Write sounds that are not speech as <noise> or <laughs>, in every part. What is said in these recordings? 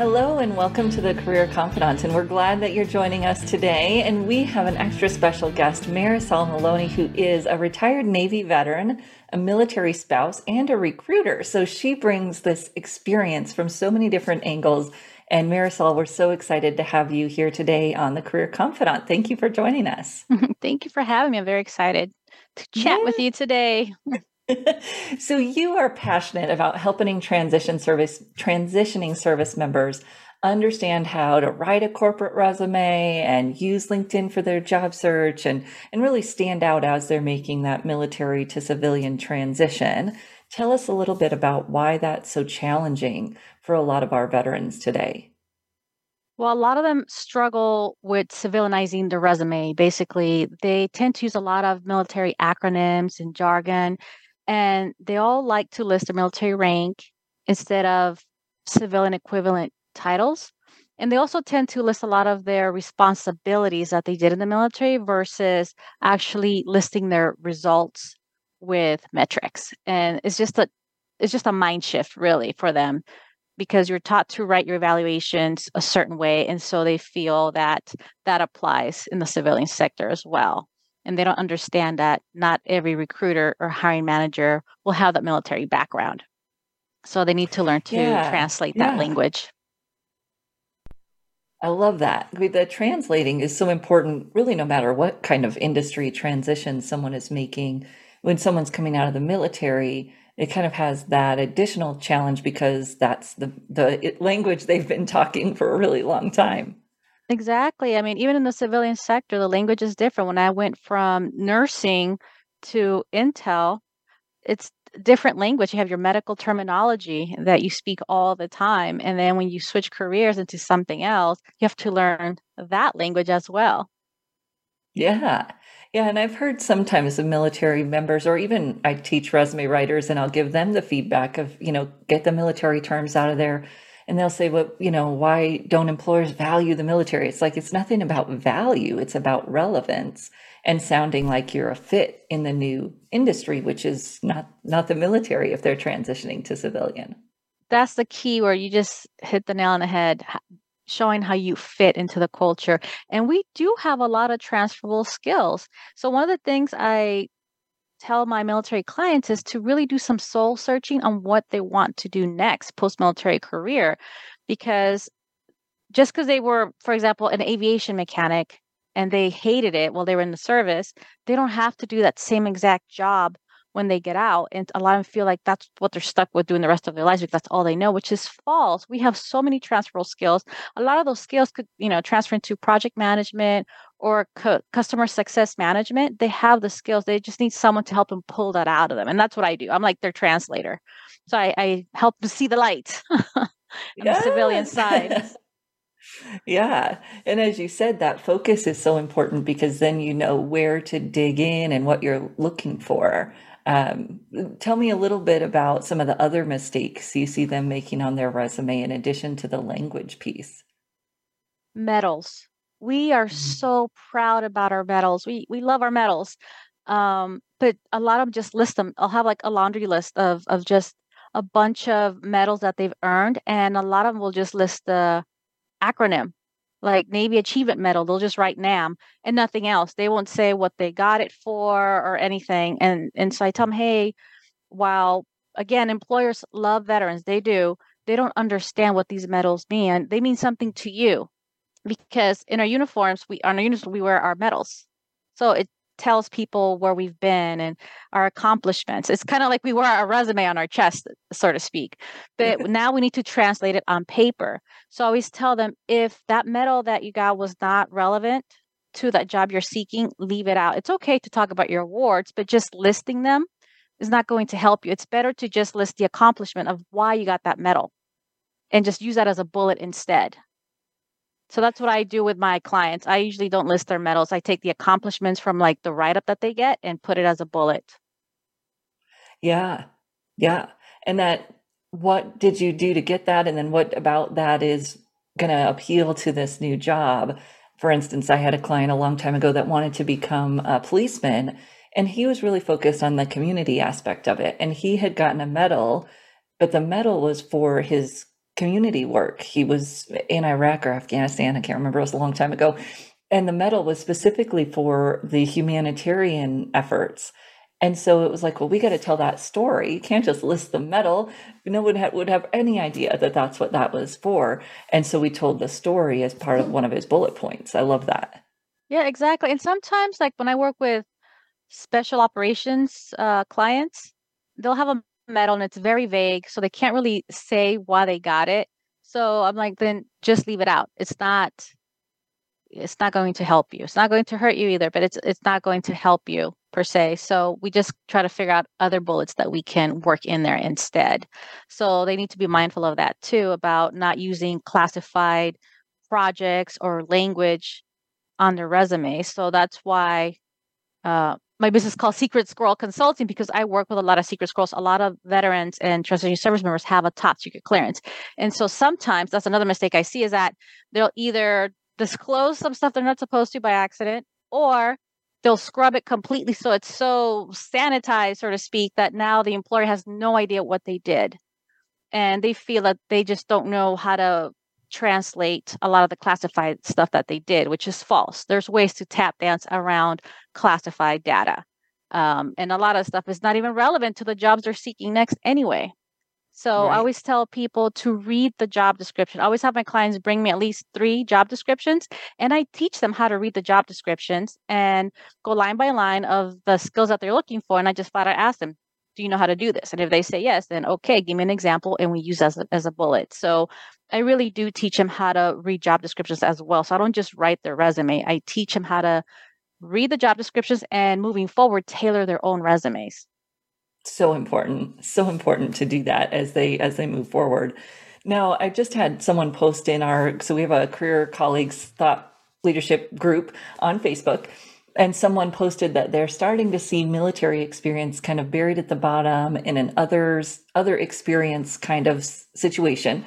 Hello and welcome to the Career Confidante, and we're glad that you're joining us today. And we have an extra special guest, Marisol Maloney, who is a retired Navy veteran a military spouse, and a recruiter. So she brings this experience from so many different angles. And Marisol, we're so excited to have you here today on the Career Confidante. Thank you for joining us. <laughs> Thank you for having me. I'm very excited to chat yeah. with you today. <laughs> <laughs> so you are passionate about helping transition service transitioning service members understand how to write a corporate resume and use LinkedIn for their job search and, and really stand out as they're making that military to civilian transition. Tell us a little bit about why that's so challenging for a lot of our veterans today. Well, a lot of them struggle with civilianizing the resume. Basically, they tend to use a lot of military acronyms and jargon, and they all like to list their military rank instead of civilian equivalent titles. And they also tend to list a lot of their responsibilities that they did in the military versus actually listing their results with metrics. And it's just a it's just a mind shift really for them because you're taught to write your evaluations a certain way and so they feel that that applies in the civilian sector as well and they don't understand that not every recruiter or hiring manager will have that military background so they need to learn to yeah, translate that yeah. language I love that. The translating is so important, really, no matter what kind of industry transition someone is making. When someone's coming out of the military, it kind of has that additional challenge because that's the the language they've been talking for a really long time. Exactly. I mean, even in the civilian sector, the language is different. When I went from nursing to Intel, it's different language. You have your medical terminology that you speak all the time. And then when you switch careers into something else, you have to learn that language as well. Yeah. Yeah. And I've heard sometimes of military members, or even I teach resume writers and I'll give them the feedback of, you know, get the military terms out of there. And they'll say, well, you know, why don't employers value the military? It's like, it's nothing about value, it's about relevance and sounding like you're a fit in the new industry, which is not not the military if they're transitioning to civilian. That's the key where you just hit the nail on the head, showing how you fit into the culture. And we do have a lot of transferable skills. So one of the things I tell my military clients is to really do some soul searching on what they want to do next post military career because just because they were for example an aviation mechanic and they hated it while they were in the service, they don't have to do that same exact job when they get out. And a lot of them feel like that's what they're stuck with doing the rest of their lives because that's all they know, which is false. We have so many transferable skills. A lot of those skills could, you know, transfer into project management or cu- customer success management. They have the skills. They just need someone to help them pull that out of them. And that's what I do. I'm like their translator. So I, I help them see the light <laughs> on yes. the civilian side. <laughs> Yeah. And as you said, that focus is so important because then you know where to dig in and what you're looking for. Um, tell me a little bit about some of the other mistakes you see them making on their resume in addition to the language piece. Medals. We are mm-hmm. so proud about our medals. We we love our medals. Um, but a lot of them just list them. I'll have like a laundry list of of just a bunch of medals that they've earned, and a lot of them will just list the acronym like Navy Achievement Medal. They'll just write NAM and nothing else. They won't say what they got it for or anything. And and so I tell them, hey, while again, employers love veterans, they do. They don't understand what these medals mean. They mean something to you because in our uniforms, we on our uniforms we wear our medals. So it tells people where we've been and our accomplishments. It's kind of like we wear a resume on our chest, so to speak. But <laughs> now we need to translate it on paper. So I always tell them if that medal that you got was not relevant to that job you're seeking, leave it out. It's okay to talk about your awards, but just listing them is not going to help you. It's better to just list the accomplishment of why you got that medal. and just use that as a bullet instead. So that's what I do with my clients. I usually don't list their medals. I take the accomplishments from like the write up that they get and put it as a bullet. Yeah. Yeah. And that, what did you do to get that? And then what about that is going to appeal to this new job? For instance, I had a client a long time ago that wanted to become a policeman, and he was really focused on the community aspect of it. And he had gotten a medal, but the medal was for his community work. He was in Iraq or Afghanistan, I can't remember, it was a long time ago. And the medal was specifically for the humanitarian efforts. And so it was like, well, we got to tell that story. You can't just list the medal. No one would have any idea that that's what that was for. And so we told the story as part of one of his bullet points. I love that. Yeah, exactly. And sometimes, like when I work with special operations uh, clients, they'll have a medal and it's very vague. So they can't really say why they got it. So I'm like, then just leave it out. It's not it's not going to help you. It's not going to hurt you either, but it's it's not going to help you per se. So we just try to figure out other bullets that we can work in there instead. So they need to be mindful of that too about not using classified projects or language on their resume. So that's why uh, my business called Secret Squirrel Consulting because I work with a lot of secret squirrels. A lot of veterans and transition service members have a top secret clearance. And so sometimes that's another mistake I see is that they'll either disclose some stuff they're not supposed to by accident or they'll scrub it completely so it's so sanitized, so to speak, that now the employer has no idea what they did. And they feel that they just don't know how to translate a lot of the classified stuff that they did, which is false. There's ways to tap dance around classified data. Um, and a lot of stuff is not even relevant to the jobs they're seeking next anyway. So right. I always tell people to read the job description. I always have my clients bring me at least three job descriptions, and I teach them how to read the job descriptions and go line by line of the skills that they're looking for. And I just flat out ask them, do you know how to do this? And if they say yes, then okay, give me an example and we use as a, as a bullet. So I really do teach them how to read job descriptions as well. So I don't just write their resume. I teach them how to read the job descriptions and moving forward tailor their own resumes. So important. So important to do that as they as they move forward. Now, I just had someone post in our so we have a career colleagues thought leadership group on Facebook and someone posted that they're starting to see military experience kind of buried at the bottom in an others other experience kind of situation.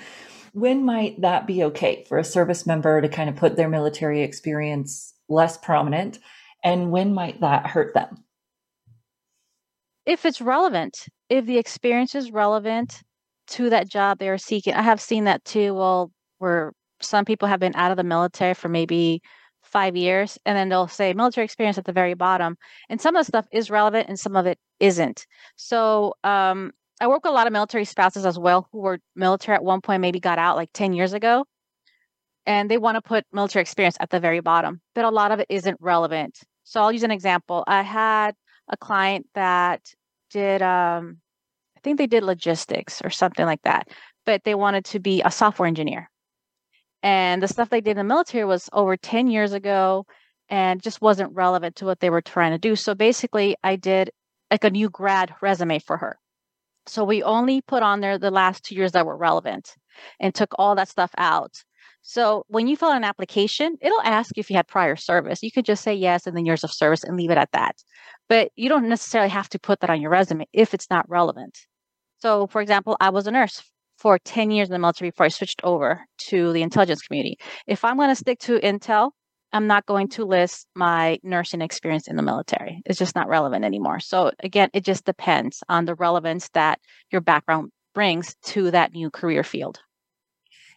When might that be okay for a service member to kind of put their military experience less prominent? And when might that hurt them? If it's relevant if the experience is relevant to that job they are seeking i have seen that too. Well where some people have been out of the military for maybe five years, and then they'll say military experience at the very bottom. And some of the stuff is relevant and some of it isn't. So um, I work with a lot of military spouses as well who were military at one point, maybe got out like 10 years ago. And they want to put military experience at the very bottom, but a lot of it isn't relevant. So I'll use an example. I had a client that did, um, I think they did logistics or something like that, but they wanted to be a software engineer. And the stuff they did in the military was over 10 years ago and just wasn't relevant to what they were trying to do. So basically, I did like a new grad resume for her. So we only put on there the last two years that were relevant and took all that stuff out. So when you fill out an application, it'll ask if you had prior service. You could just say yes and then years of service and leave it at that. But you don't necessarily have to put that on your resume if it's not relevant. So, for example, I was a nurse for 10 years in the military before I switched over to the intelligence community. If I'm going to stick to Intel, I'm not going to list my nursing experience in the military. It's just not relevant anymore. So, again, it just depends on the relevance that your background brings to that new career field.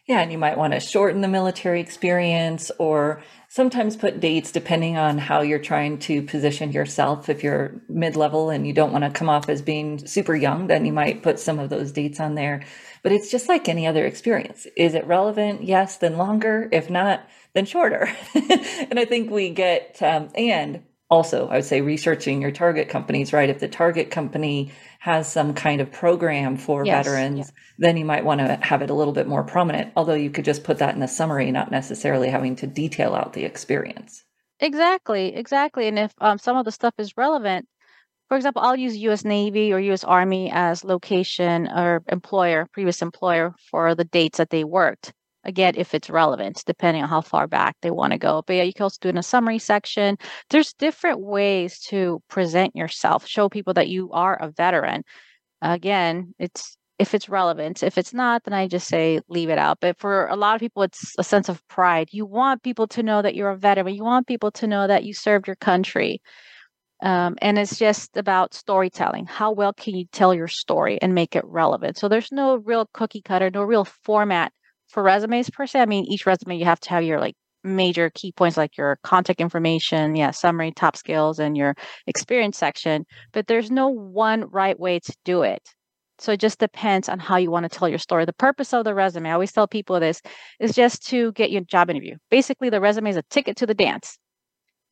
Yeah, and you might want to shorten the military experience or sometimes put dates depending on how you're trying to position yourself. If you're mid level and you don't want to come off as being super young, then you might put some of those dates on there. But it's just like any other experience. Is it relevant? Yes, then longer. If not, then shorter. <laughs> and I think we get, um, and also, I would say researching your target companies, right? If the target company has some kind of program for yes, veterans, yeah. then you might want to have it a little bit more prominent. Although you could just put that in the summary, not necessarily having to detail out the experience. Exactly, exactly. And if um, some of the stuff is relevant, for example, I'll use US Navy or US Army as location or employer, previous employer for the dates that they worked. Again, if it's relevant, depending on how far back they want to go. But yeah, you can also do in a summary section. There's different ways to present yourself, show people that you are a veteran. Again, it's if it's relevant. If it's not, then I just say leave it out. But for a lot of people, it's a sense of pride. You want people to know that you're a veteran. You want people to know that you served your country. Um, and it's just about storytelling. How well can you tell your story and make it relevant? So there's no real cookie cutter, no real format for resumes per se. I mean, each resume you have to have your like major key points like your contact information, yeah, summary, top skills, and your experience section. But there's no one right way to do it. So it just depends on how you want to tell your story. The purpose of the resume, I always tell people this, is just to get you a job interview. Basically, the resume is a ticket to the dance.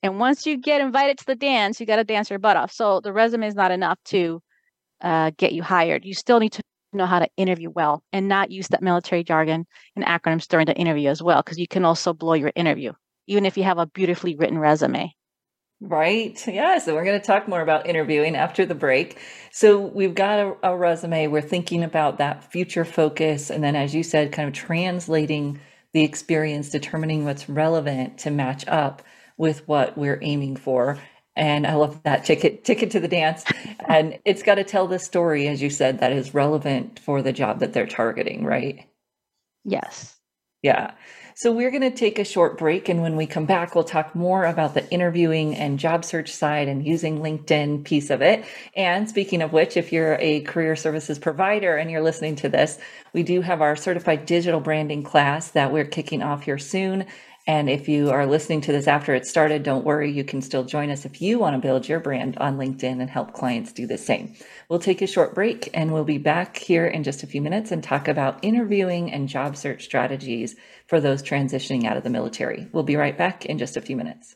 And once you get invited to the dance, you got to dance your butt off. So the resume is not enough to uh, get you hired. You still need to know how to interview well and not use that military jargon and acronyms during the interview as well, because you can also blow your interview, even if you have a beautifully written resume. Right. Yeah. So we're going to talk more about interviewing after the break. So we've got a, a, resume. We're thinking about that future focus. And then, as you said, kind of translating the experience, determining what's relevant to match up with what we're aiming for. And I love that ticket ticket to the dance. and it's got to tell the story, as you said, that is relevant for the job that they're targeting, right? Yes. Yeah. So we're going to take a short break. And when we come back, we'll talk more about the interviewing and job search side and using LinkedIn piece of it. And speaking of which, if you're a career services provider and you're listening to this, we do have our certified digital branding class that we're kicking off here soon. And if you are listening to this after it started, don't worry, you can still join us if you want to build your brand on LinkedIn and help clients do the same. We'll take a short break and we'll be back here in just a few minutes and talk about interviewing and job search strategies for those transitioning out of the military. We'll be right back in just a few minutes.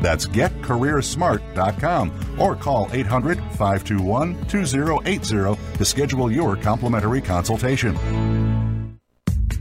That's getcareersmart.com or call 800 521 2080 to schedule your complimentary consultation.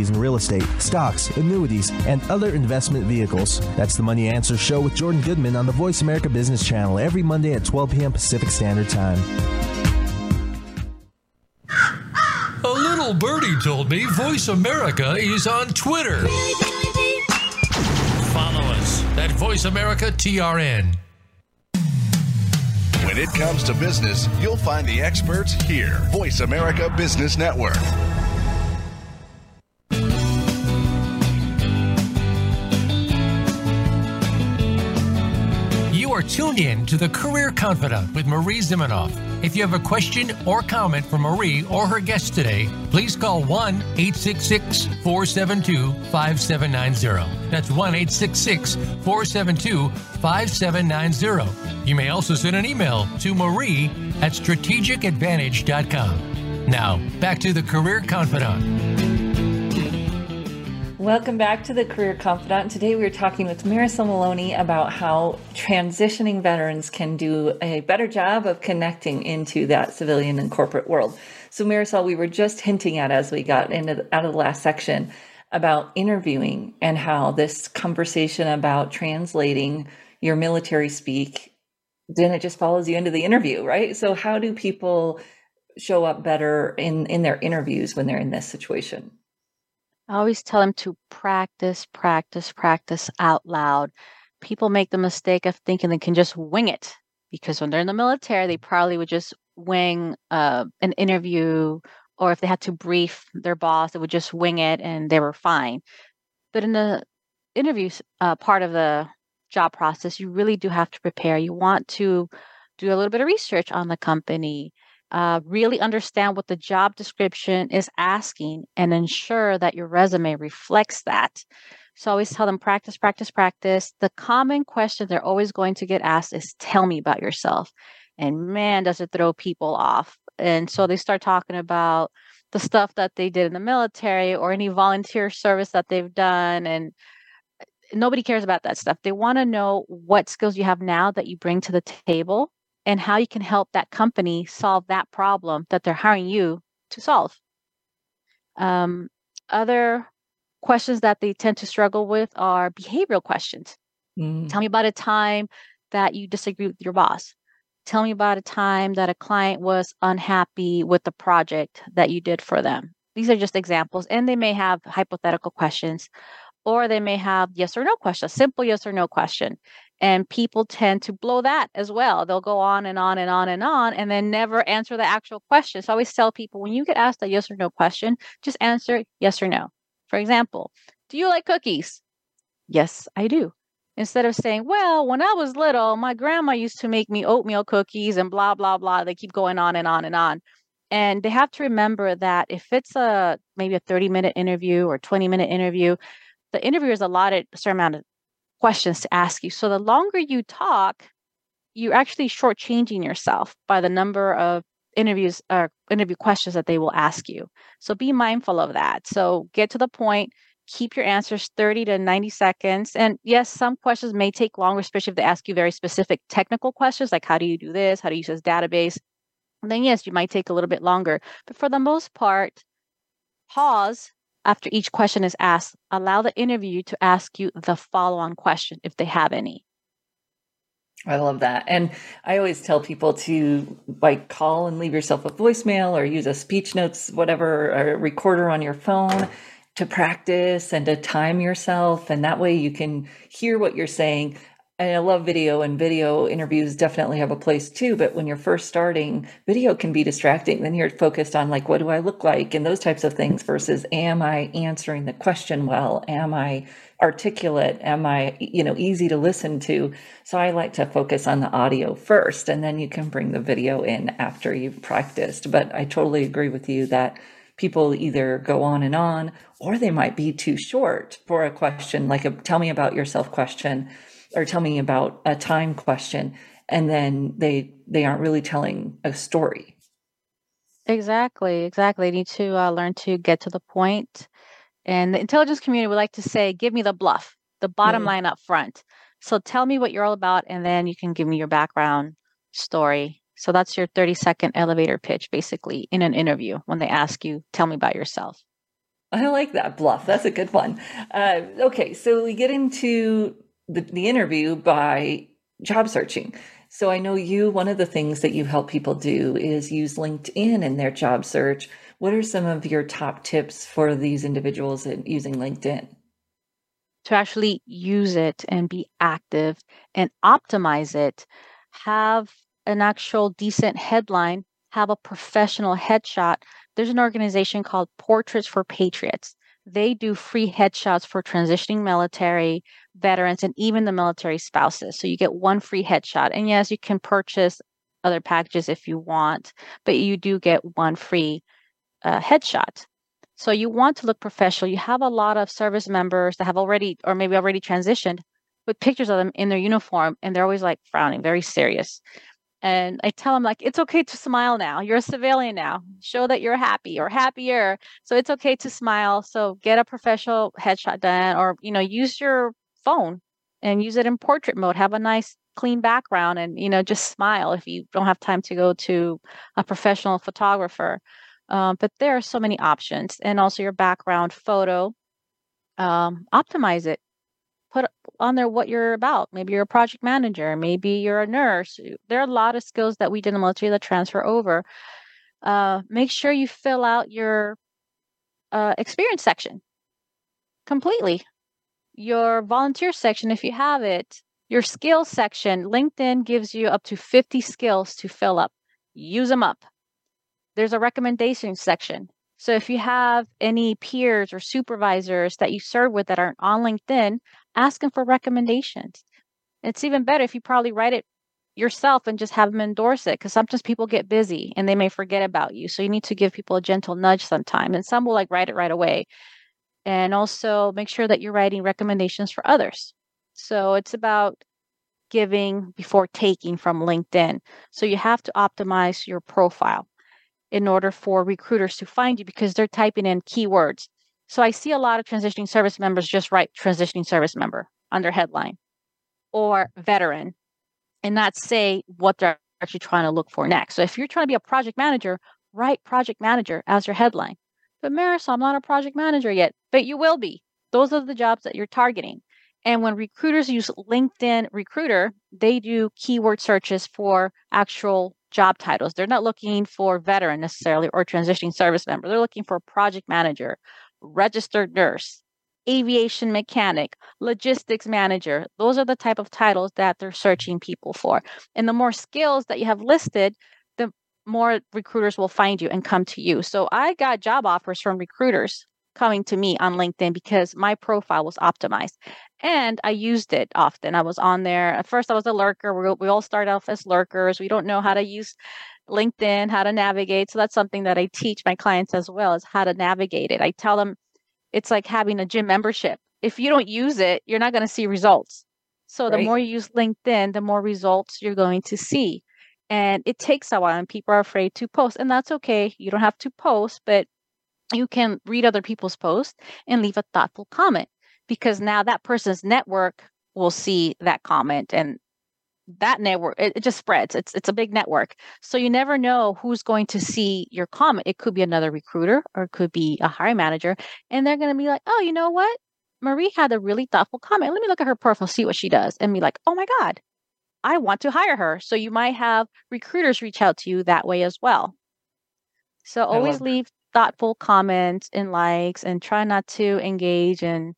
in real estate, stocks, annuities, and other investment vehicles. That's the Money Answer Show with Jordan Goodman on the Voice America Business Channel every Monday at 12 p.m. Pacific Standard Time. A little birdie told me Voice America is on Twitter. Follow us at Voice America TRN. When it comes to business, you'll find the experts here. Voice America Business Network. Tuned in to the Career Confidante with Marie Zimenoff. If you have a question or comment for Marie or her guest today, please call 1 866 472 5790. That's 1 866 472 5790. You may also send an email to marie at strategicadvantage.com. Now, back to the Career Confidante. Welcome back to the Career Confidante. Today we're talking with Marisol Maloney about how transitioning veterans can do a better job of connecting into that civilian and corporate world. So, Marisol, we were just hinting at as we got into the, out of the last section about interviewing and how this conversation about translating your military speak then it just follows you into the interview, right? So how do people show up better in in their interviews when they're in this situation? I always tell them to practice, practice, practice out loud. People make the mistake of thinking they can just wing it because when they're in the military, they probably would just wing uh, an interview, or if they had to brief their boss, they would just wing it and they were fine. But in the interview uh, part of the job process, you really do have to prepare. You want to do a little bit of research on the company, uh, really understand what the job description is asking, and ensure that your resume reflects that. So always tell them practice, practice, practice. The common question they're always going to get asked is tell me about yourself. And man, does it throw people off. And so they start talking about the stuff that they did in the military or any volunteer service that they've done. And nobody cares about that stuff. They want to know what skills you have now that you bring to the table and how you can help that company solve that problem that they're hiring you to solve. Um, other questions that they tend to struggle with are behavioral questions. Mm. Tell me about a time that you disagree with your boss. Tell me about a time that a client was unhappy with the project that you did for them. These are just examples, and they may have hypothetical questions or they may have yes or no question, a simple yes or no question. And people tend to blow that as well. They'll go on and on and on and on and then never answer the actual question. So I always tell people when you get asked a yes or no question, just answer yes or no. For example, do you like cookies? Yes, I do. Instead of saying, well, when I was little, my grandma used to make me oatmeal cookies and blah, blah, blah. They keep going on and on and on. And they have to remember that if it's a maybe a 30 minute interview or 20 minute interview, the interviewer is allotted a certain amount of questions to ask you. So the longer you talk, you're actually shortchanging yourself by the number of interviews or uh, interview questions that they will ask you. So be mindful of that. So get to the point, keep your answers 30 to 90 seconds. And yes, some questions may take longer, especially if they ask you very specific technical questions like how do you do this? How do you use this database? And then yes, you might take a little bit longer. But for the most part, pause after each question is asked, allow the interviewer to ask you the follow on question if they have any. I love that. And I always tell people to like call and leave yourself a voicemail or use a speech notes, whatever, a recorder on your phone to practice and to time yourself. And that way you can hear what you're saying and I love video and video interviews definitely have a place too. But when you're first starting, video can be distracting. Then you're focused on like, what do I look like and those types of things versus am I answering the question well? Am I articulate? Am I, you know, easy to listen to? So I like to focus on the audio first and then you can bring the video in after you've practiced. But I totally agree with you that people either go on and on or they might be too short for a question, like a tell me about yourself question or tell me about a time question and then they they aren't really telling a story exactly exactly they need to uh, learn to get to the point. and the intelligence community would like to say give me the BLUF the bottom mm. line up front so tell me what you're all about and then you can give me your background story so that's your 30 second elevator pitch basically in an interview when they ask you tell me about yourself I like that BLUF. That's a good one. Uh, okay, so we get into the, the interview by job searching. So I know you, one of the things that you help people do is use LinkedIn in their job search. What are some of your top tips for these individuals in using LinkedIn? To actually use it and be active and optimize it, have an actual decent headline, have a professional headshot. There's an organization called Portraits for Patriots. They do free headshots for transitioning military, veterans and even the military spouses. So you get one free headshot. And yes, you can purchase other packages if you want, but you do get one free uh, headshot. So you want to look professional. You have a lot of service members that have already, or maybe already transitioned, with pictures of them in their uniform, and they're always like frowning, very serious. And I tell them like it's okay to smile now. You're a civilian now. Show that you're happy or happier. So it's okay to smile. So get a professional headshot done, or you know, use your phone and use it in portrait mode. Have a nice clean background and you know just smile if you don't have time to go to a professional photographer. Um, but there are so many options, and also your background photo um, optimize it. Put on there what you're about. Maybe you're a project manager. Maybe you're a nurse. There are a lot of skills that we did in the military that transfer over. Uh, make sure you fill out your uh, experience section completely. Your volunteer section, if you have it, your skills section, LinkedIn gives you up to 50 skills to fill up. Use them up. There's a recommendation section. So if you have any peers or supervisors that you serve with that aren't on LinkedIn, ask them for recommendations. It's even better if you probably write it yourself and just have them endorse it because sometimes people get busy and they may forget about you. So you need to give people a gentle nudge sometime. And some will like write it right away. And also make sure that you're writing recommendations for others. So it's about giving before taking from LinkedIn. So you have to optimize your profile in order for recruiters to find you because they're typing in keywords. So I see a lot of transitioning service members just write transitioning service member under headline or veteran and not say what they're actually trying to look for next. So if you're trying to be a project manager, write project manager as your headline. But Marisol, I'm not a project manager yet, but you will be. Those are the jobs that you're targeting. And when recruiters use LinkedIn Recruiter, they do keyword searches for actual job titles. They're not looking for veteran necessarily or transitioning service member. They're looking for project manager, registered nurse, aviation mechanic, logistics manager. Those are the type of titles that they're searching people for. And the more skills that you have listed, the more recruiters will find you and come to you. So I got job offers from recruiters coming to me on LinkedIn because my profile was optimized and I used it often. I was on there. At first, I was a lurker. We, we all start off as lurkers. We don't know how to use LinkedIn, how to navigate. So that's something that I teach my clients as well is how to navigate it. I tell them it's like having a gym membership. If you don't use it, you're not going to see results. So the more you use LinkedIn, the more results you're going to see. And it takes a while and people are afraid to post. And that's okay. You don't have to post, but you can read other people's posts and leave a thoughtful comment because now that person's network will see that comment and that network it, it, just spreads. It's it's a big network. So you never know who's going to see your comment. It could be another recruiter or it could be a hiring manager and they're going to be like oh you know what? Marie had a really thoughtful comment. Let me look at her profile see what she does and be like oh my god i want to hire her. So you might have recruiters reach out to you that way as well. So always leave thoughtful comments and likes and try not to engage in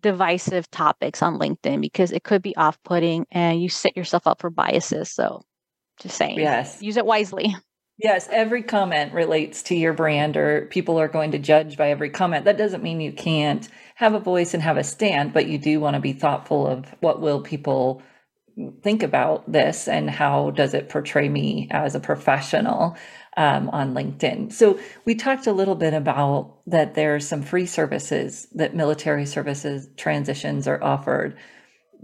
divisive topics on LinkedIn because it could be off putting and you set yourself up for biases. So just saying. Yes. Use it wisely. Yes, every comment relates to your brand, or people are going to judge by every comment. That doesn't mean you can't have a voice and have a stand, but you do want to be thoughtful of what will people think about this and how does it portray me as a professional um, on LinkedIn. So we talked a little bit about that there's some free services that military services transitions are offered.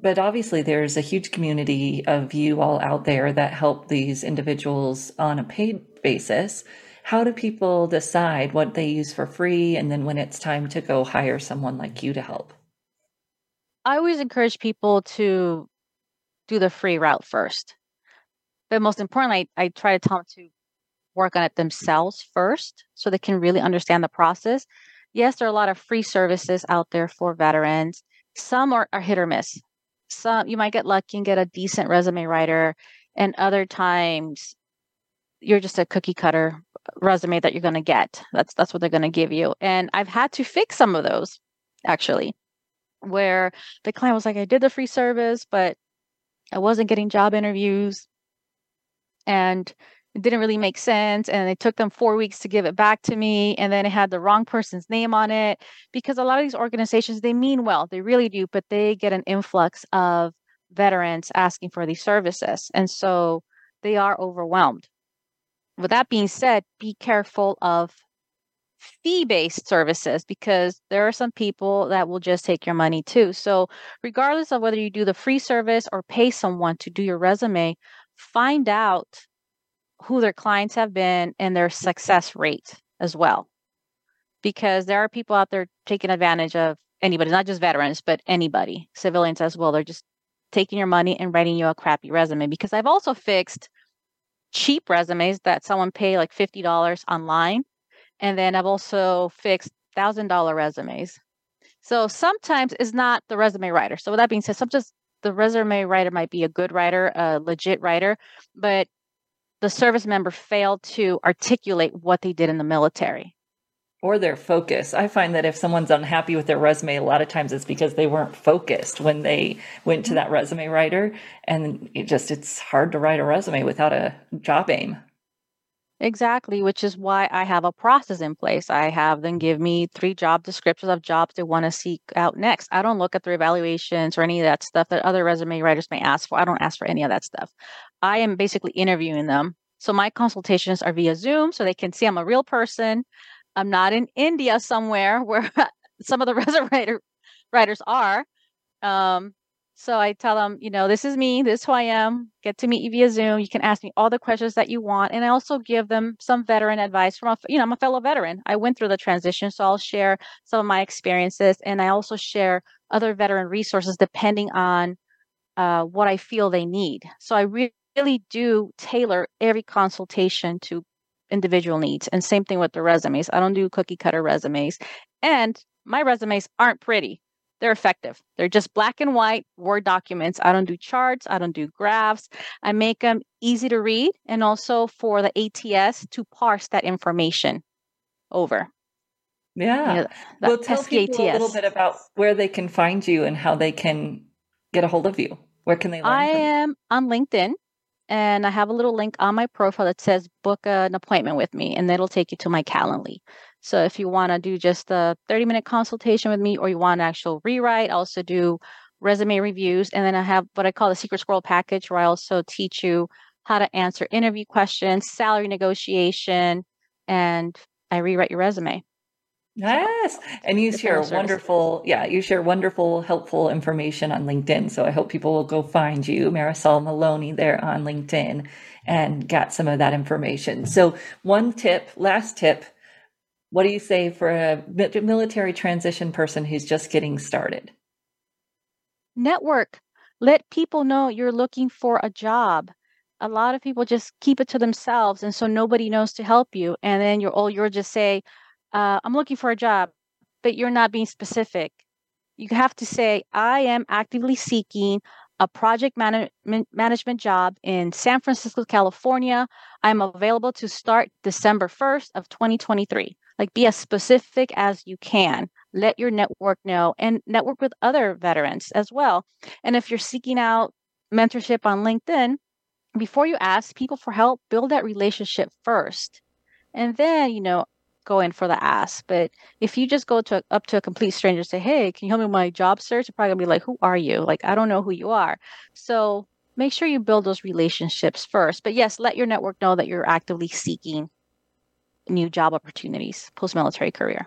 But obviously, there's a huge community of you all out there that help these individuals on a paid basis. How do people decide what they use for free and then when it's time to go hire someone like you to help? I always encourage people to do the free route first. But most importantly, I, I try to tell them to work on it mm. themselves first so they can really understand the process. Yes, there are a lot of free services out there for veterans. Some are, are hit or miss. Some you might get lucky and get a decent resume writer, and other times you're just a cookie cutter resume that you're going to get. That's that's what they're going to give you. And I've had to fix some of those actually, where the client was like, "I did the free service, but I wasn't getting job interviews." And it didn't really make sense and it took them four weeks to give it back to me and then it had the wrong person's name on it because a lot of these organizations they mean well they really do but they get an influx of veterans asking for these services and so they are overwhelmed. With that being said be careful of fee based services because there are some people that will just take your money too. So regardless of whether you do the free service or pay someone to do your resume find out who their clients have been and their success rate as well. Because there are people out there taking advantage of anybody, not just veterans, but anybody, civilians as well. They're just taking your money and writing you a crappy resume. Because I've also fixed cheap resumes that someone pay like $50 online. And then I've also fixed $1,000 resumes So sometimes it's not the resume writer. So with that being said, sometimes the resume writer might be a good writer, a legit writer, but the service member failed to articulate what they did in the military or their focus. I find that if someone's unhappy with their resume, a lot of times it's because they weren't focused when they went to mm-hmm. that resume writer. And it just, it's hard to write a resume without a job aim. Exactly, which is why I have a process in place. I have them give me three job descriptions of jobs they want to seek out next. I don't look at their evaluations or any of that stuff that other resume writers may ask for. I don't ask for any of that stuff. I am basically interviewing them. So my consultations are via Zoom so they can see I'm a real person. I'm not in India somewhere <laughs> where <laughs> some of the resume writers are. Um, so I tell them, you know, this is me, this is who I am. Get to meet you via Zoom. You can ask me all the questions that you want, and I also give them some veteran advice from a, you know, I'm a fellow veteran. I went through the transition, so I'll share some of my experiences, and I also share other veteran resources depending on uh, what I feel they need. So I really do tailor every consultation to individual needs. And same thing with the resumes. I don't do cookie cutter resumes. And my resumes aren't pretty. They're effective. They're just black and white Word documents. I don't do charts. I don't do graphs. I make them easy to read and also for the ATS to parse that information over. Yeah. Know, well, tell people a little bit about where they can find you and how they can get a hold of you. Where can they learn? I am on LinkedIn and I have a little link on my profile that says book an appointment with me, and that'll take you to my Calendly. So if you want to do just a 30 minute consultation with me, or you want an actual rewrite, I also do resume reviews, and then I have what I call the Secret Squirrel package, where I also teach you how to answer interview questions, salary negotiation, and I rewrite your resume. Yes. And you share wonderful, yeah, you share wonderful, helpful information on LinkedIn. So I hope people will go find you, Marisol Maloney, there on LinkedIn and get some of that information. So, one tip, last tip, what do you say for a military transition person who's just getting started? Network. Let people know you're looking for a job. A lot of people just keep it to themselves, and so nobody knows to help you. And then you're all you're just say, uh, I'm looking for a job, but you're not being specific. You have to say, I am actively seeking a project management management job in San Francisco, California. I'm available to start December 1st of 2023. Like be as specific as you can. Let your network know and network with other veterans as well. And if you're seeking out mentorship on LinkedIn, before you ask people for help, build that relationship first. And then, you know, go in for the ask. But if you just go to up to a complete stranger and say, "Hey, can you help me with my job search?" They're probably gonna be like, "Who are you? Like, I don't know who you are." So make sure you build those relationships first. But yes, let your network know that you're actively seeking new job opportunities post military career.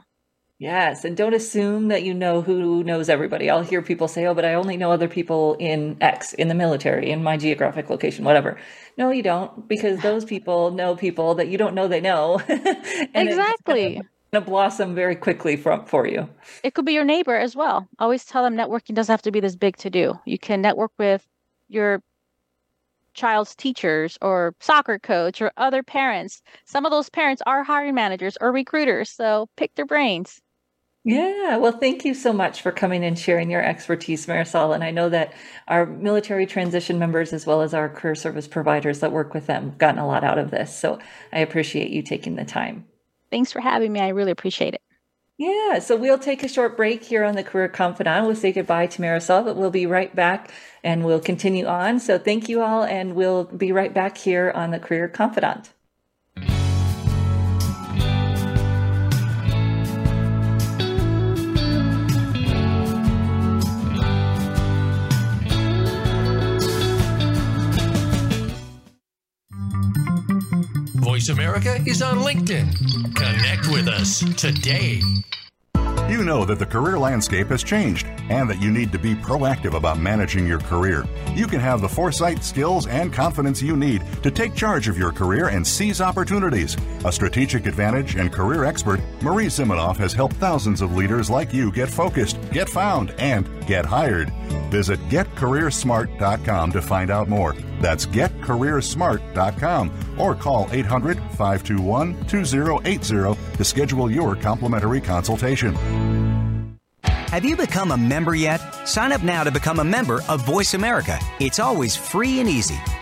Yes, and don't assume that you know who knows everybody. I'll hear people say, "Oh, but I only know other people in X in the military in my geographic location, whatever." No, you don't, because those <sighs> people know people that you don't know they know. <laughs> exactly. to blossom very quickly for, for you. It could be your neighbor as well. Always tell them networking doesn't have to be this big to do. You can network with your child's teachers or soccer coach or other parents. Some of those parents are hiring managers or recruiters, so pick their brains. Yeah, well, thank you so much for coming and sharing your expertise, Marisol. And I know that our military transition members, as well as our career service providers that work with them, gotten a lot out of this. So I appreciate you taking the time. Thanks for having me. I really appreciate it. Yeah, so we'll take a short break here on the Career Confidante. We'll say goodbye to Marisol, but we'll be right back and we'll continue on. So thank you all, and we'll be right back here on the Career Confidante. Voice America is on LinkedIn. Connect with us today. You know that the career landscape has changed and that you need to be proactive about managing your career. You can have the foresight, skills, and confidence you need to take charge of your career and seize opportunities. A strategic advantage and career expert, Marie Zimenoff has helped thousands of leaders like you get focused, get found, and get hired. Visit getcareersmart.com to find out more. That's getcareersmart.com or call 800 521 2080 to schedule your complimentary consultation. Have you become a member yet? Sign up now to become a member of Voice America. It's always free and easy.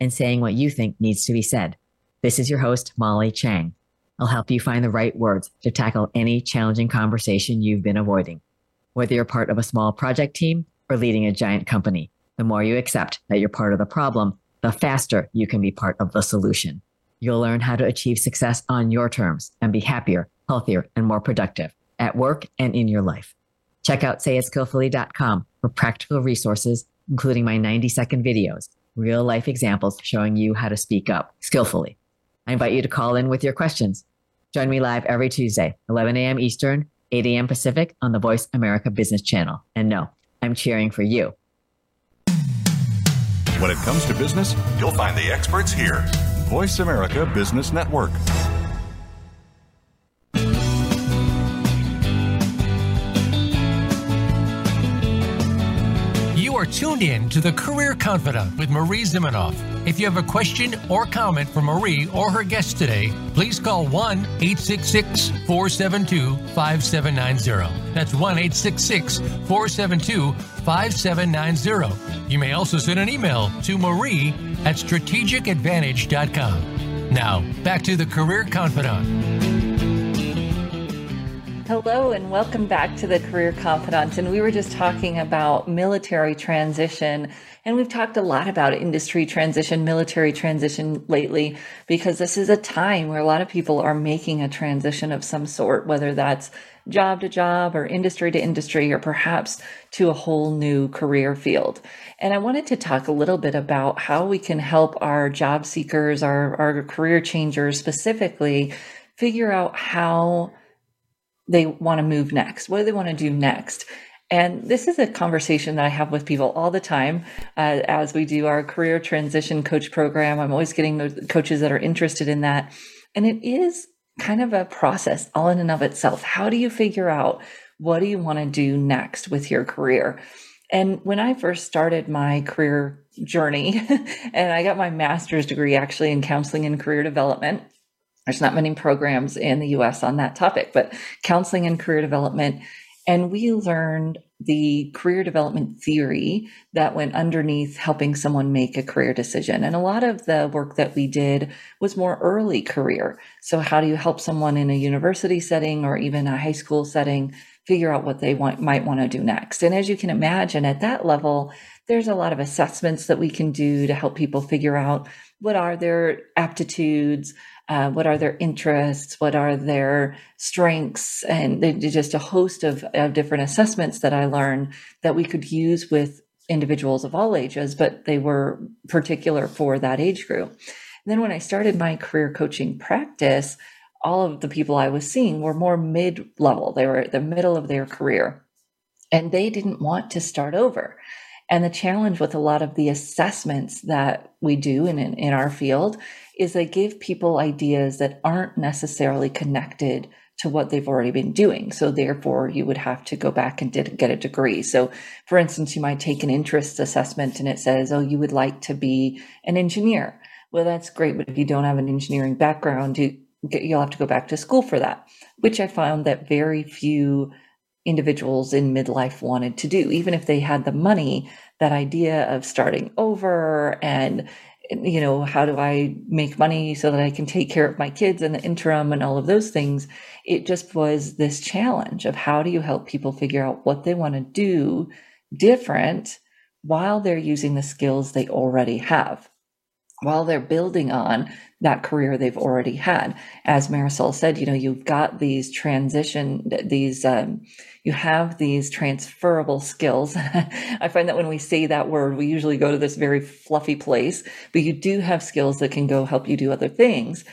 and saying what you think needs to be said. This is your host, Molly Chang. I'll help you find the right words to tackle any challenging conversation you've been avoiding. Whether you're part of a small project team or leading a giant company, the more you accept that you're part of the problem, the faster you can be part of the solution. You'll learn how to achieve success on your terms and be happier, healthier, and more productive at work and in your life. Check out sayitskillfully.com for practical resources, including my 90 second videos, real life examples showing you how to speak up skillfully. I invite you to call in with your questions. Join me live every Tuesday, 11 a.m. Eastern, 8 a.m. Pacific on the Voice America Business Channel. And no, I'm cheering for you. When it comes to business, you'll find the experts here. Voice America Business Network. Are tuned in to the Career Confidante with Marie Zimenoff. If you have a question or comment for Marie or her guest today, please call 1 866 472 5790. That's 1 866 472 5790. You may also send an email to marie at strategicadvantage.com. Now, back to the Career Confidante. Hello, and welcome back to the Career Confidante. And we were just talking about military transition, and we've talked a lot about industry transition, military transition lately, because this is a time where a lot of people are making a transition of some sort, whether that's job to job or industry to industry, or perhaps to a whole new career field. And I wanted to talk a little bit about how we can help our job seekers, our, our career changers specifically, figure out how they want to move next? What do they want to do next? And this is a conversation that I have with people all the time uh, as we do our career transition coach program. I'm always getting coaches that are interested in that. And it is kind of a process all in and of itself. How do you figure out what do you want to do next with your career? And when I first started my career journey, <laughs> and I got my master's degree actually in counseling and career development, there's not many programs in the US on that topic, but counseling and career development. And we learned the career development theory that went underneath helping someone make a career decision. And a lot of the work that we did was more early career. So, how do you help someone in a university setting or even a high school setting figure out what they want, might want to do next? And as you can imagine, at that level, there's a lot of assessments that we can do to help people figure out what are their aptitudes, uh, what are their interests, what are their strengths, and just a host of, of different assessments that I learned that we could use with individuals of all ages, but they were particular for that age group. And then when I started my career coaching practice, all of the people I was seeing were more mid level. They were at the middle of their career and they didn't want to start over. And the challenge with a lot of the assessments that we do in, in, in our field is they give people ideas that aren't necessarily connected to what they've already been doing. So therefore, you would have to go back and did, get a degree. So, for instance, you might take an interest assessment and it says, "Oh, you would like to be an engineer." Well, that's great, but if you don't have an engineering background, you, you'll have to go back to school for that. Which I found that very few individuals in midlife wanted to do, even if they had the money. That idea of starting over and you know, how do I make money so that I can take care of my kids in the interim and all of those things. It just was this challenge of how do you help people figure out what they want to do different while they're using the skills they already have while they're building on that career they've already had. As Marisol said, you know, you've got these transition, these, um, you have these transferable skills. <laughs> I find that when we say that word, we usually go to this very fluffy place, but you do have skills that can go help you do other things.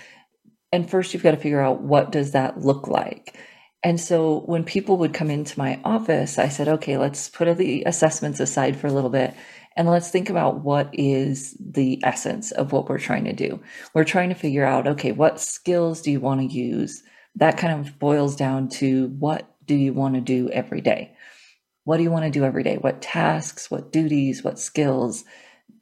And first, you've got to figure out what does that look like. And so when people would come into my office, I said, okay, let's put the assessments aside for a little bit and let's think about what is the essence of what we're trying to do. We're trying to figure out, okay, what skills do you want to use? That kind of boils down to what do you want to do every day? What do you want to do every day? What tasks, what duties, what skills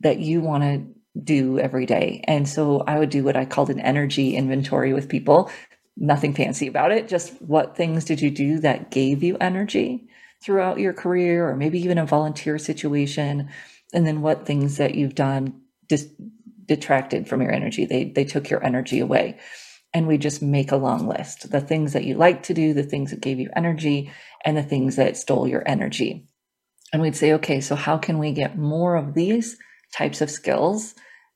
that you want to do every day? And so I would do what I called an energy inventory with people. Nothing fancy about it, just what things did you do that gave you energy throughout your career or maybe even a volunteer situation? And then what things that you've done just detracted from your energy. They they took your energy away. And we just make a long list. The things that you like to do the things that gave you energy and the things that stole your energy. And we'd say okay so how can we get more of these types of skills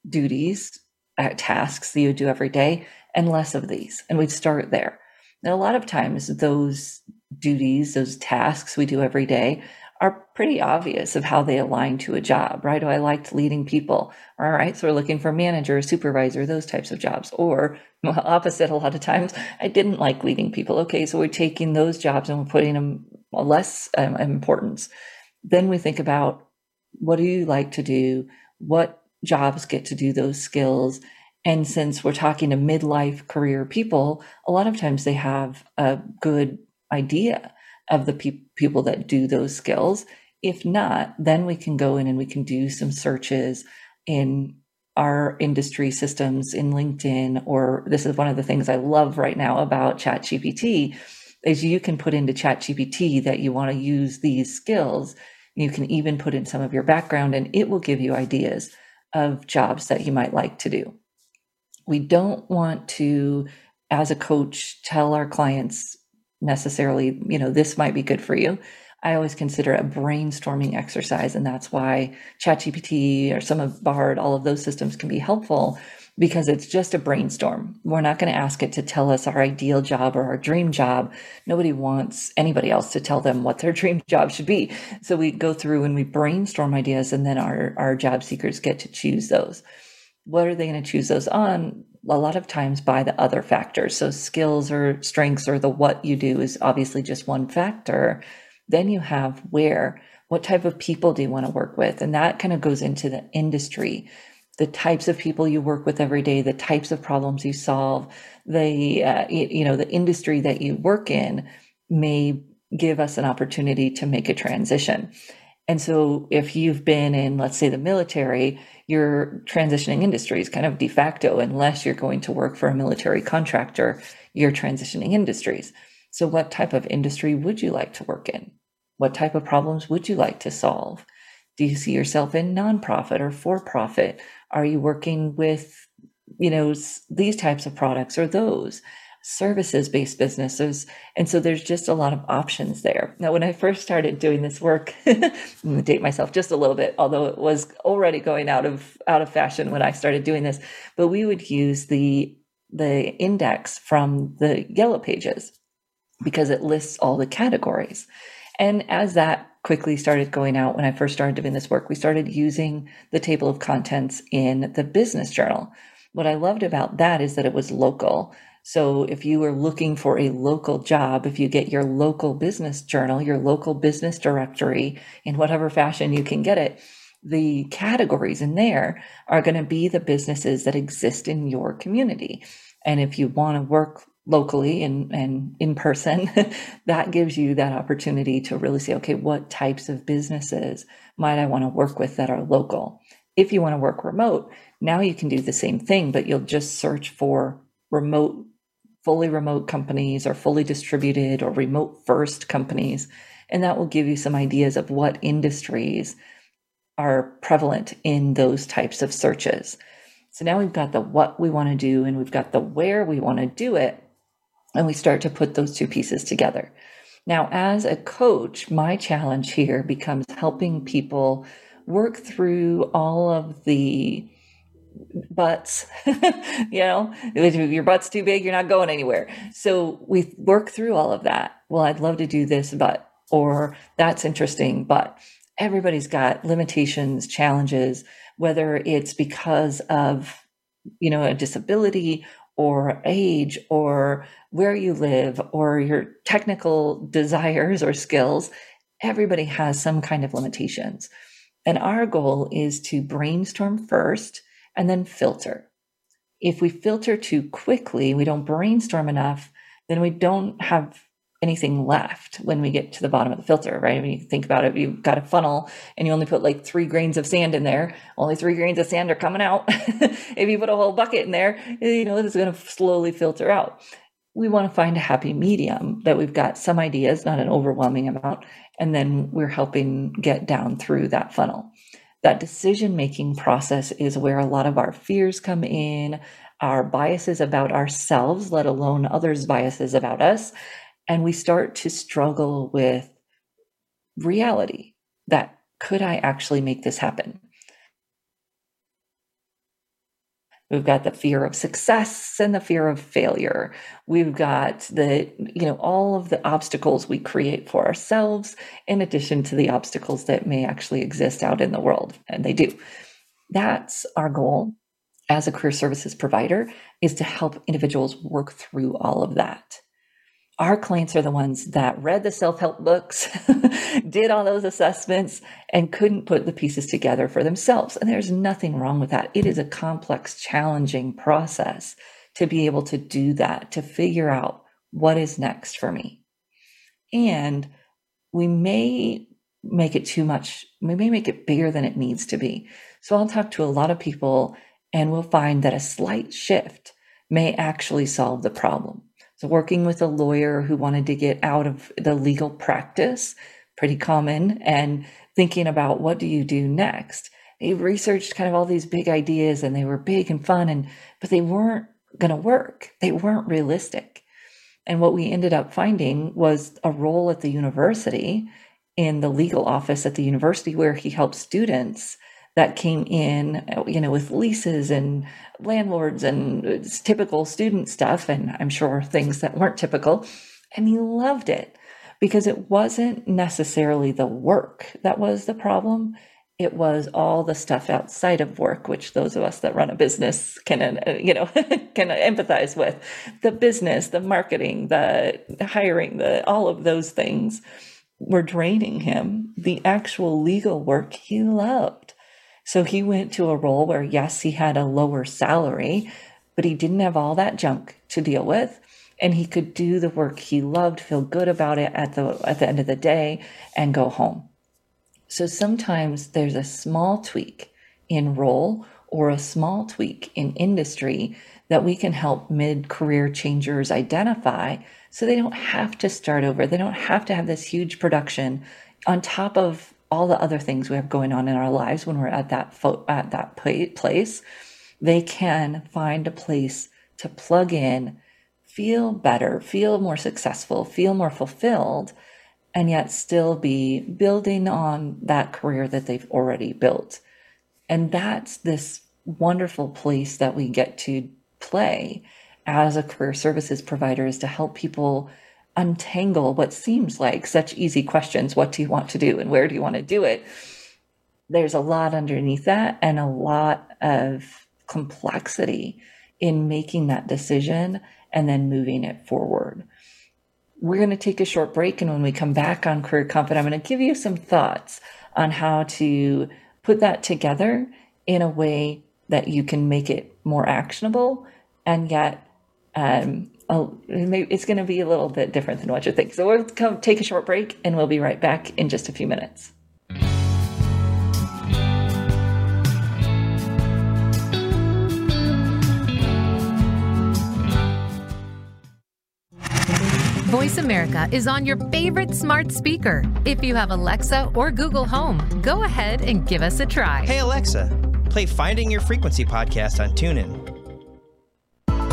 duties uh, tasks that you do every day and less of these? And we'd start there. Now a lot of times those duties those tasks we do every day are pretty obvious of how they align to a job, right? Oh, I liked leading people. All right, so we're looking for manager, supervisor, those types of jobs. Or <laughs> well, opposite, a lot of times, I didn't like leading people. Okay, so we're taking those jobs and we're putting them less um, importance. Then we think about what do you like to do? What jobs get to do those skills? And since we're talking to midlife career people, a lot of times they have a good idea of the pe- people that do those skills. If not, then we can go in and we can do some searches in our industry systems in LinkedIn, or this is one of the things I love right now about ChatGPT is you can put into ChatGPT that you want to use these skills. You can even put in some of your background and it will give you ideas of jobs that you might like to do. We don't want to, as a coach, tell our clients necessarily, you know, this might be good for you. I always consider a brainstorming exercise. And that's why ChatGPT or some of Bard, all of those systems can be helpful because it's just a brainstorm. We're not going to ask it to tell us our ideal job or our dream job. Nobody wants anybody else to tell them what their <laughs> dream job should be. So we go through and we brainstorm ideas, and then our, our job seekers get to choose those. What are they going to choose those on? A lot of times by the other factors. So skills or strengths or the what you do is obviously just one factor. Then you have where, what type of people do you want to work with? And that kind of goes into the industry, the types of people you work with every day, the types of problems you solve, the, uh, you know, the industry that you work in may give us an opportunity to make a transition. And so if you've been in, let's say, the military, you're transitioning industries kind of de facto, unless you're going to work for a military contractor, you're transitioning industries. So, what type of industry would you like to work in? What type of problems would you like to solve? Do you see yourself in nonprofit or for profit? Are you working with, you know, these types of products or those? Services based businesses. And so there's just a lot of options there. Now, when I first started doing this work, <laughs> date myself just a little bit, although it was already going out of out of fashion when I started doing this, but we would use the the index from the yellow pages because it lists all the categories. And as that quickly started going out when I first started doing this work, we started using the table of contents in the business journal. What I loved about that is that it was local. So if you are looking for a local job, if you get your local business journal, your local business directory in whatever fashion you can get it, the categories in there are going to be the businesses that exist in your community. And if you want to work locally and, and in person, <laughs> that gives you that opportunity to really say, okay, what types of businesses might I want to work with that are local? If you want to work remote, now you can do the same thing, but you'll just search for remote fully remote companies or fully distributed or remote first companies. And that will give you some ideas of what industries are prevalent in those types of searches. So now we've got the what we want to do and we've got the where we want to do it. And we start to put those two pieces together. Now, as a coach, my challenge here becomes helping people work through all of the butts <laughs> you know if your butt's too big you're not going anywhere so we work through all of that well i'd love to do this but or that's interesting but everybody's got limitations challenges whether it's because of you know a disability or age or where you live or your technical desires or skills. Everybody has some kind of limitations. And our goal is to brainstorm first and then filter. If we filter too quickly, we don't brainstorm enough, then we don't have anything left when we get to the bottom of the filter, right? When you think about it, you've got a funnel and you only put like three grains of sand in there. Only three grains of sand are coming out. <laughs> if you put a whole bucket in there, you know, it's going to slowly filter out. We want to find a happy medium that we've got some ideas, not an overwhelming amount, and then we're helping get down through that funnel. That decision making process is where a lot of our fears come in, our biases about ourselves, let alone others' biases about us and we start to struggle with reality that could I actually make this happen? We've got the fear of success and the fear of failure. We've got the, you know, all of the obstacles we create for ourselves, in addition to the obstacles that may actually exist out in the world. And they do. That's our goal as a career services provider is to help individuals work through all of that our clients are the ones that read the self help books, <laughs> did all those assessments, and couldn't put the pieces together for themselves. And there's nothing wrong with that. It is a complex, challenging process to be able to do that, to figure out what is next for me. And we may make it too much, we may make it bigger than it needs to be. So I'll talk to a lot of people and we'll find that a slight shift may actually solve the problem. So, working with a lawyer who wanted to get out of the legal practice, pretty common, and thinking about what do you do next. They researched kind of all these big ideas and they were big and fun, and but they weren't going to work. They weren't realistic. And what we ended up finding was a role at the university in the legal office at the university where he helped students that came in, you know, with leases and landlords and typical student stuff, and I'm sure things that weren't typical. And he loved it because it wasn't necessarily the work that was the problem. It was all the stuff outside of work, which those of us that run a business can, uh, you know, <laughs> can empathize with. The business, the marketing, the hiring, the all of those things were draining him. The actual legal work he loved. So he went to a role where, yes, he had a lower salary, but he didn't have all that junk to deal with. And he could do the work he loved, feel good about it at the at the end of the day, and go home. So sometimes there's a small tweak in role or a small tweak in industry that we can help mid career changers identify so they don't have to start over. They don't have to have this huge production on top of all the other things we have going on in our lives when we're at that fo- at that place they can find a place to plug in feel better feel more successful feel more fulfilled and yet still be building on that career that they've already built. And that's this wonderful place that we get to play as a career services provider is to help people untangle what seems like such easy questions. What do you want to do and where do you want to do it? There's a lot underneath that and a lot of complexity in making that decision and then moving it forward. We're going to take a short break. And when we come back on Career Confidante, I'm going to give you some thoughts on how to put that together in a way that you can make it more actionable and yet um, oh, maybe it's going to be a little bit different than what you think. So we'll come take a short break and we'll be right back in just a few minutes. Voice America is on your favorite smart speaker. If you have Alexa or Google Home, go ahead and give us a try. Hey, Alexa, play Finding Your Frequency podcast on TuneIn.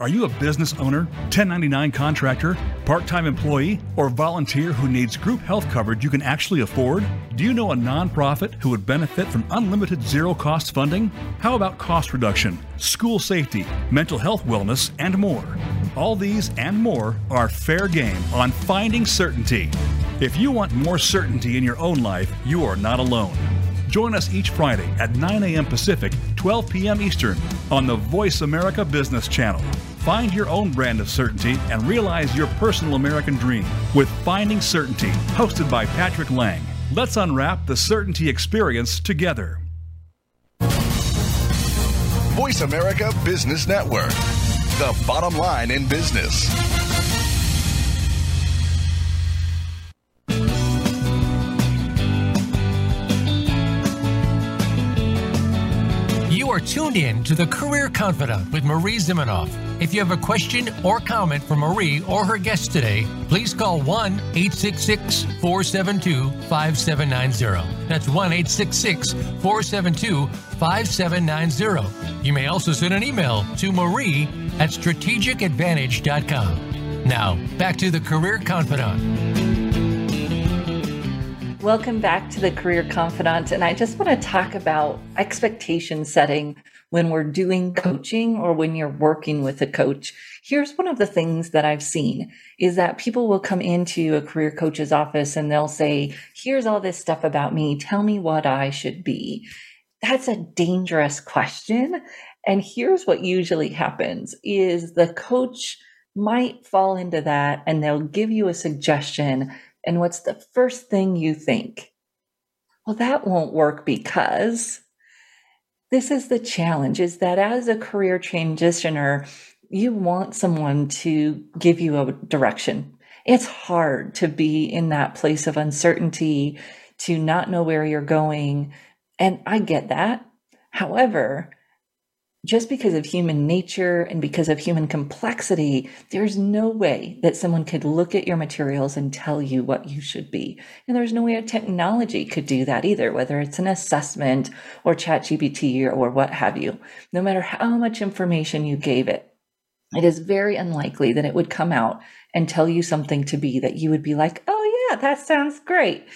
Are you a business owner, 1099 contractor, part time employee, or volunteer who needs group health coverage you can actually afford? Do you know a nonprofit who would benefit from unlimited zero cost funding? How about cost reduction, school safety, mental health wellness, and more? All these and more are fair game on Finding Certainty. If you want more certainty in your own life, you are not alone. Join us each Friday at 9 a.m. Pacific, 12 p.m. Eastern on the Voice America Business Channel. Find your own brand of certainty and realize your personal American dream with Finding Certainty, hosted by Patrick Lang. Let's unwrap the certainty experience together. Voice America Business Network, the bottom line in business. Are tuned in to the Career Confidante with Marie Zimenoff. If you have a question or comment for Marie or her guest today, please call 1 866 472 5790. That's 1 866 472 5790. You may also send an email to marie at strategicadvantage.com. Now, back to the Career Confidante. Welcome back to the Career Confidante. And I just want to talk about expectation setting when we're doing coaching or when you're working with a coach. Here's one of the things that I've seen is that people will come into a career coach's office and they'll say, here's all this stuff about me. Tell me what I should be. That's a dangerous question. And here's what usually happens is the coach might fall into that and they'll give you a suggestion and what's the first thing you think? Well, that won't work because this is the challenge is that as a career transitioner, you want someone to give you a direction. It's hard to be in that place of uncertainty, to not know where you're going. And I get that. However, just because of human nature and because of human complexity, there's no way that someone could look at your materials and tell you what you should be. And there's no way a technology could do that either, whether it's an assessment or ChatGPT or, or what have you. No matter how much information you gave it, it is very unlikely that it would come out and tell you something to be that you would be like, oh, yeah, that sounds great.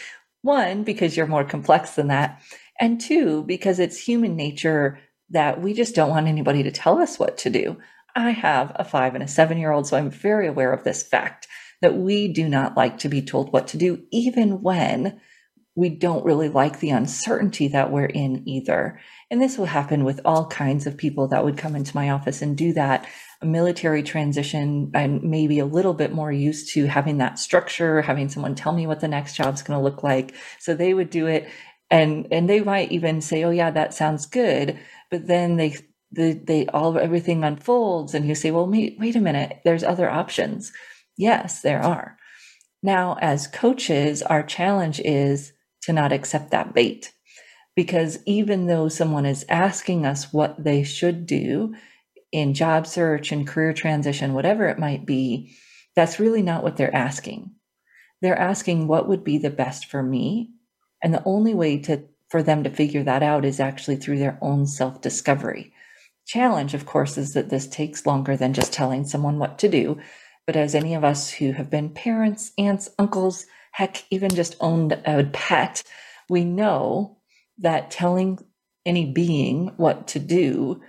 One, because you're more complex than that. And two, because it's human nature that we just don't want anybody to tell us what to do. I have a five and a seven year old, so I'm very aware of this fact that we do not like to be told what to do, even when we don't really like the uncertainty that we're in either. And this will happen with all kinds of people that would come into my office and do that. A military transition, I'm maybe a little bit more used to having that structure, having someone tell me what the next job's going to look like. So they would do it and and they might even say, "Oh yeah, that sounds good." But then they they, they all everything unfolds and you say well wait, wait a minute. There's other options. Yes there are. Now as coaches our challenge is to not accept that bait because even though someone is asking us what they should do in job search and career transition whatever it might be that's really not what they're asking. They're asking what would be the best for me. And the only way to for them to figure that out is actually through their own self discovery. Challenge, of course, is that this takes longer than just telling someone what to do. But as any of us who have been parents, aunts, uncles, heck, even just owned a pet, we know that telling any being what to do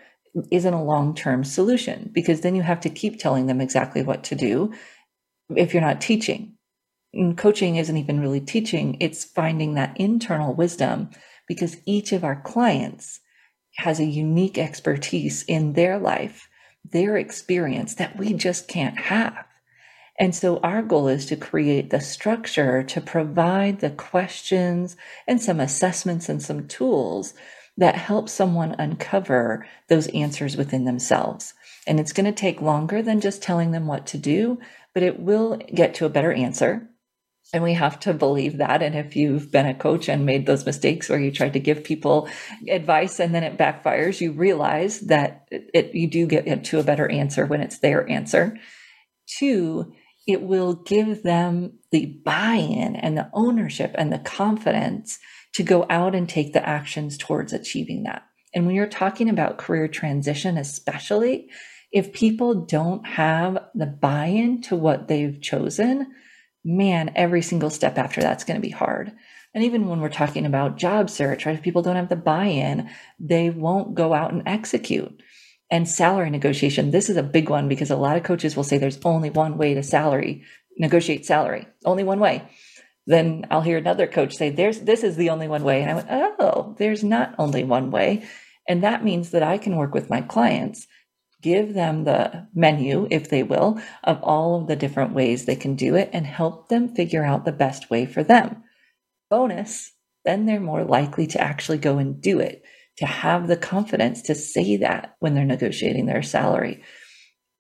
isn't a long term solution because then you have to keep telling them exactly what to do if you're not teaching. And coaching isn't even really teaching, it's finding that internal wisdom because each of our clients has a unique expertise in their life, their experience that we just can't have. And so our goal is to create the structure to provide the questions and some assessments and some tools that help someone uncover those answers within themselves. And it's going to take longer than just telling them what to do, but it will get to a better answer. And we have to believe that. And if you've been a coach and made those mistakes where you tried to give people advice and then it backfires, you realize that it, you do get to a better answer when it's their answer. Two, it will give them the buy in and the ownership and the confidence to go out and take the actions towards achieving that. And when you're talking about career transition, especially, If people don't have the buy in to what they've chosen, man, every single step after that's going to be hard. And even when we're talking about job search, right? If people don't have the buy in, they won't go out and execute. And salary negotiation, this is a big one because a lot of coaches will say there's only one way to salary, negotiate salary, only one way. Then I'll hear another coach say, there's, this is the only one way. And I went, oh, there's not only one way. And that means that I can work with my clients, give them the menu, if they will, of all of the different ways they can do it and help them figure out the best way for them. Bonus, then they're more likely to actually go and do it to have the confidence to say that when they're negotiating their salary.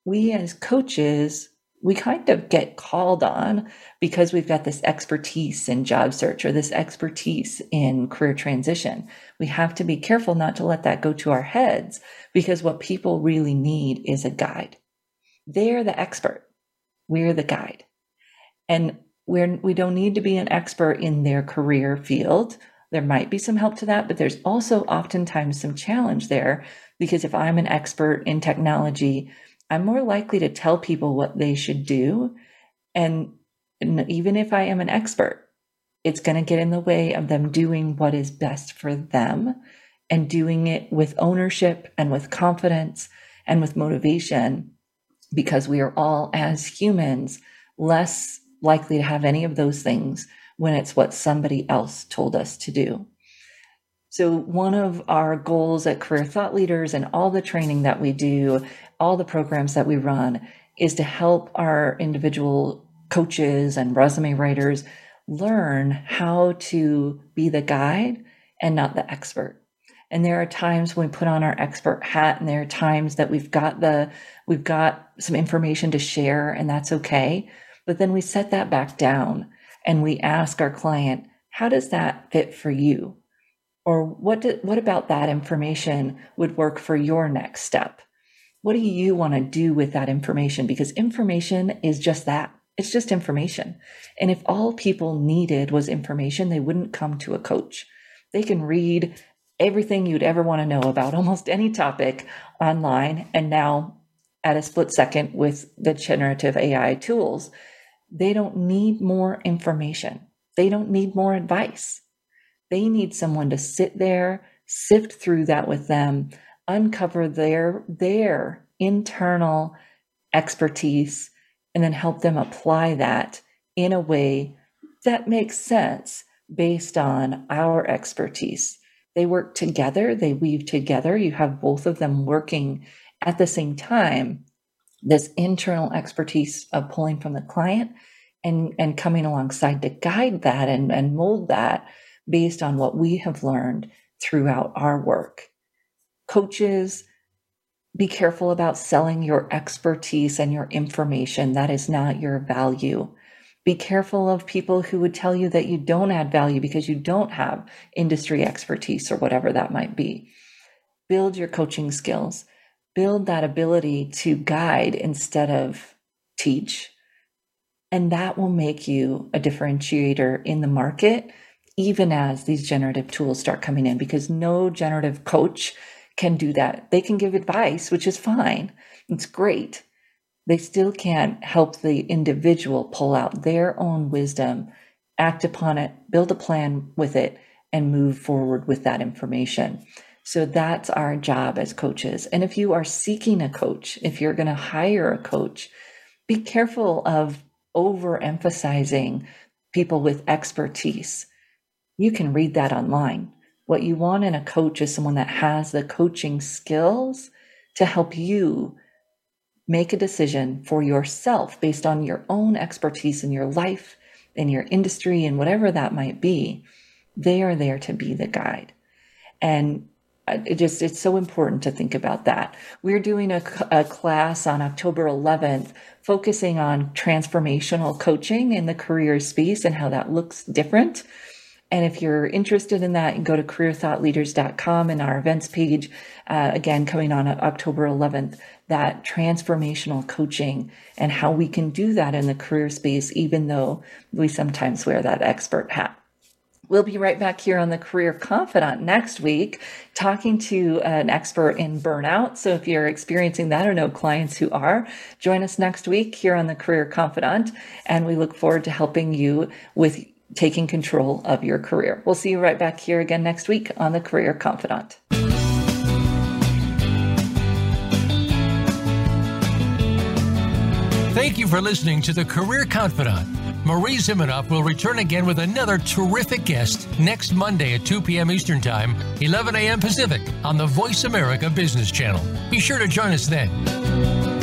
We as coaches, we kind of get called on because we've got this expertise in job search or this expertise in career transition. We have to be careful not to let that go to our heads because what people really need is a guide. They're the expert. We're the guide. And we're, we don't need to be an expert in their career field there might be some help to that, but there's also oftentimes some challenge there because if I'm an expert in technology, I'm more likely to tell people what they should do. And, even if I am an expert, it's going to get in the way of them doing what is best for them and doing it with ownership and with confidence and with motivation because we are all, as humans, less likely to have any of those things when it's what somebody else told us to do. So, one of our goals at Career Thought Leaders and all the training that we do, all the programs that we run, is to help our individual coaches and resume writers learn how to be the guide and not the expert. And there are times when we put on our expert hat and there are times that we've got the we've got some information to share and that's okay. But then we set that back down and we ask our client, how does that fit for you? Or what, do, what about that information would work for your next step? What do you want to do with that information? Because information is just that. It's just information. And if all people needed was information, they wouldn't come to a coach. They can read everything you'd ever want to know about <laughs> almost any topic online. And now, at a split second with the generative AI tools, they don't need more information. They don't need more advice. They need someone to sit there, sift through that with them, uncover their, their internal expertise, and then help them apply that in a way that makes sense based on our expertise. They work together, they weave together. You have both of them working at the same time this internal expertise of pulling from the client and, and coming alongside to guide that and, and mold that based on what we have learned throughout our work. Coaches, be careful about selling your expertise and your information. That is not your value. Be careful of people who would tell you that you don't add value because you don't have industry expertise or whatever that might be. Build your coaching skills build that ability to guide instead of teach. And that will make you a differentiator in the market, even as these generative tools start coming in, because no generative coach can do that. They can give advice, which is fine, it's great. They still can't help the individual pull out their own wisdom, act upon it, build a plan with it, and move forward with that information. So that's our job as coaches. And if you are seeking a coach, if you're going to hire a coach, be careful of overemphasizing people with expertise. You can read that online. What you want in a coach is someone that has the coaching skills to help you make a decision for yourself based on your own expertise in your life, in your industry, and whatever that might be. They are there to be the guide. And uh, it just it's so important to think about that we're doing a, a, class on october 11th focusing on transformational coaching in the career space and how that looks different and if you're interested in that go to careerthoughtleaders.com and our events page uh, again coming on october 11th that transformational coaching and how we can do that in the career space even though we sometimes wear that expert hat We'll be right back here on the Career Confidante next week, talking to an expert in burnout. So if you're experiencing that or know clients who are, join us next week here on the Career Confidante. And we look forward to helping you with taking control of your career. We'll see you right back here again next week on the Career Confidante. Thank you for listening to the Career Confidante. Marie Zimenoff will return again with another terrific guest next Monday at 2 p.m. Eastern Time, 11 a.m. Pacific on the Voice America Business Channel. Be sure to join us then.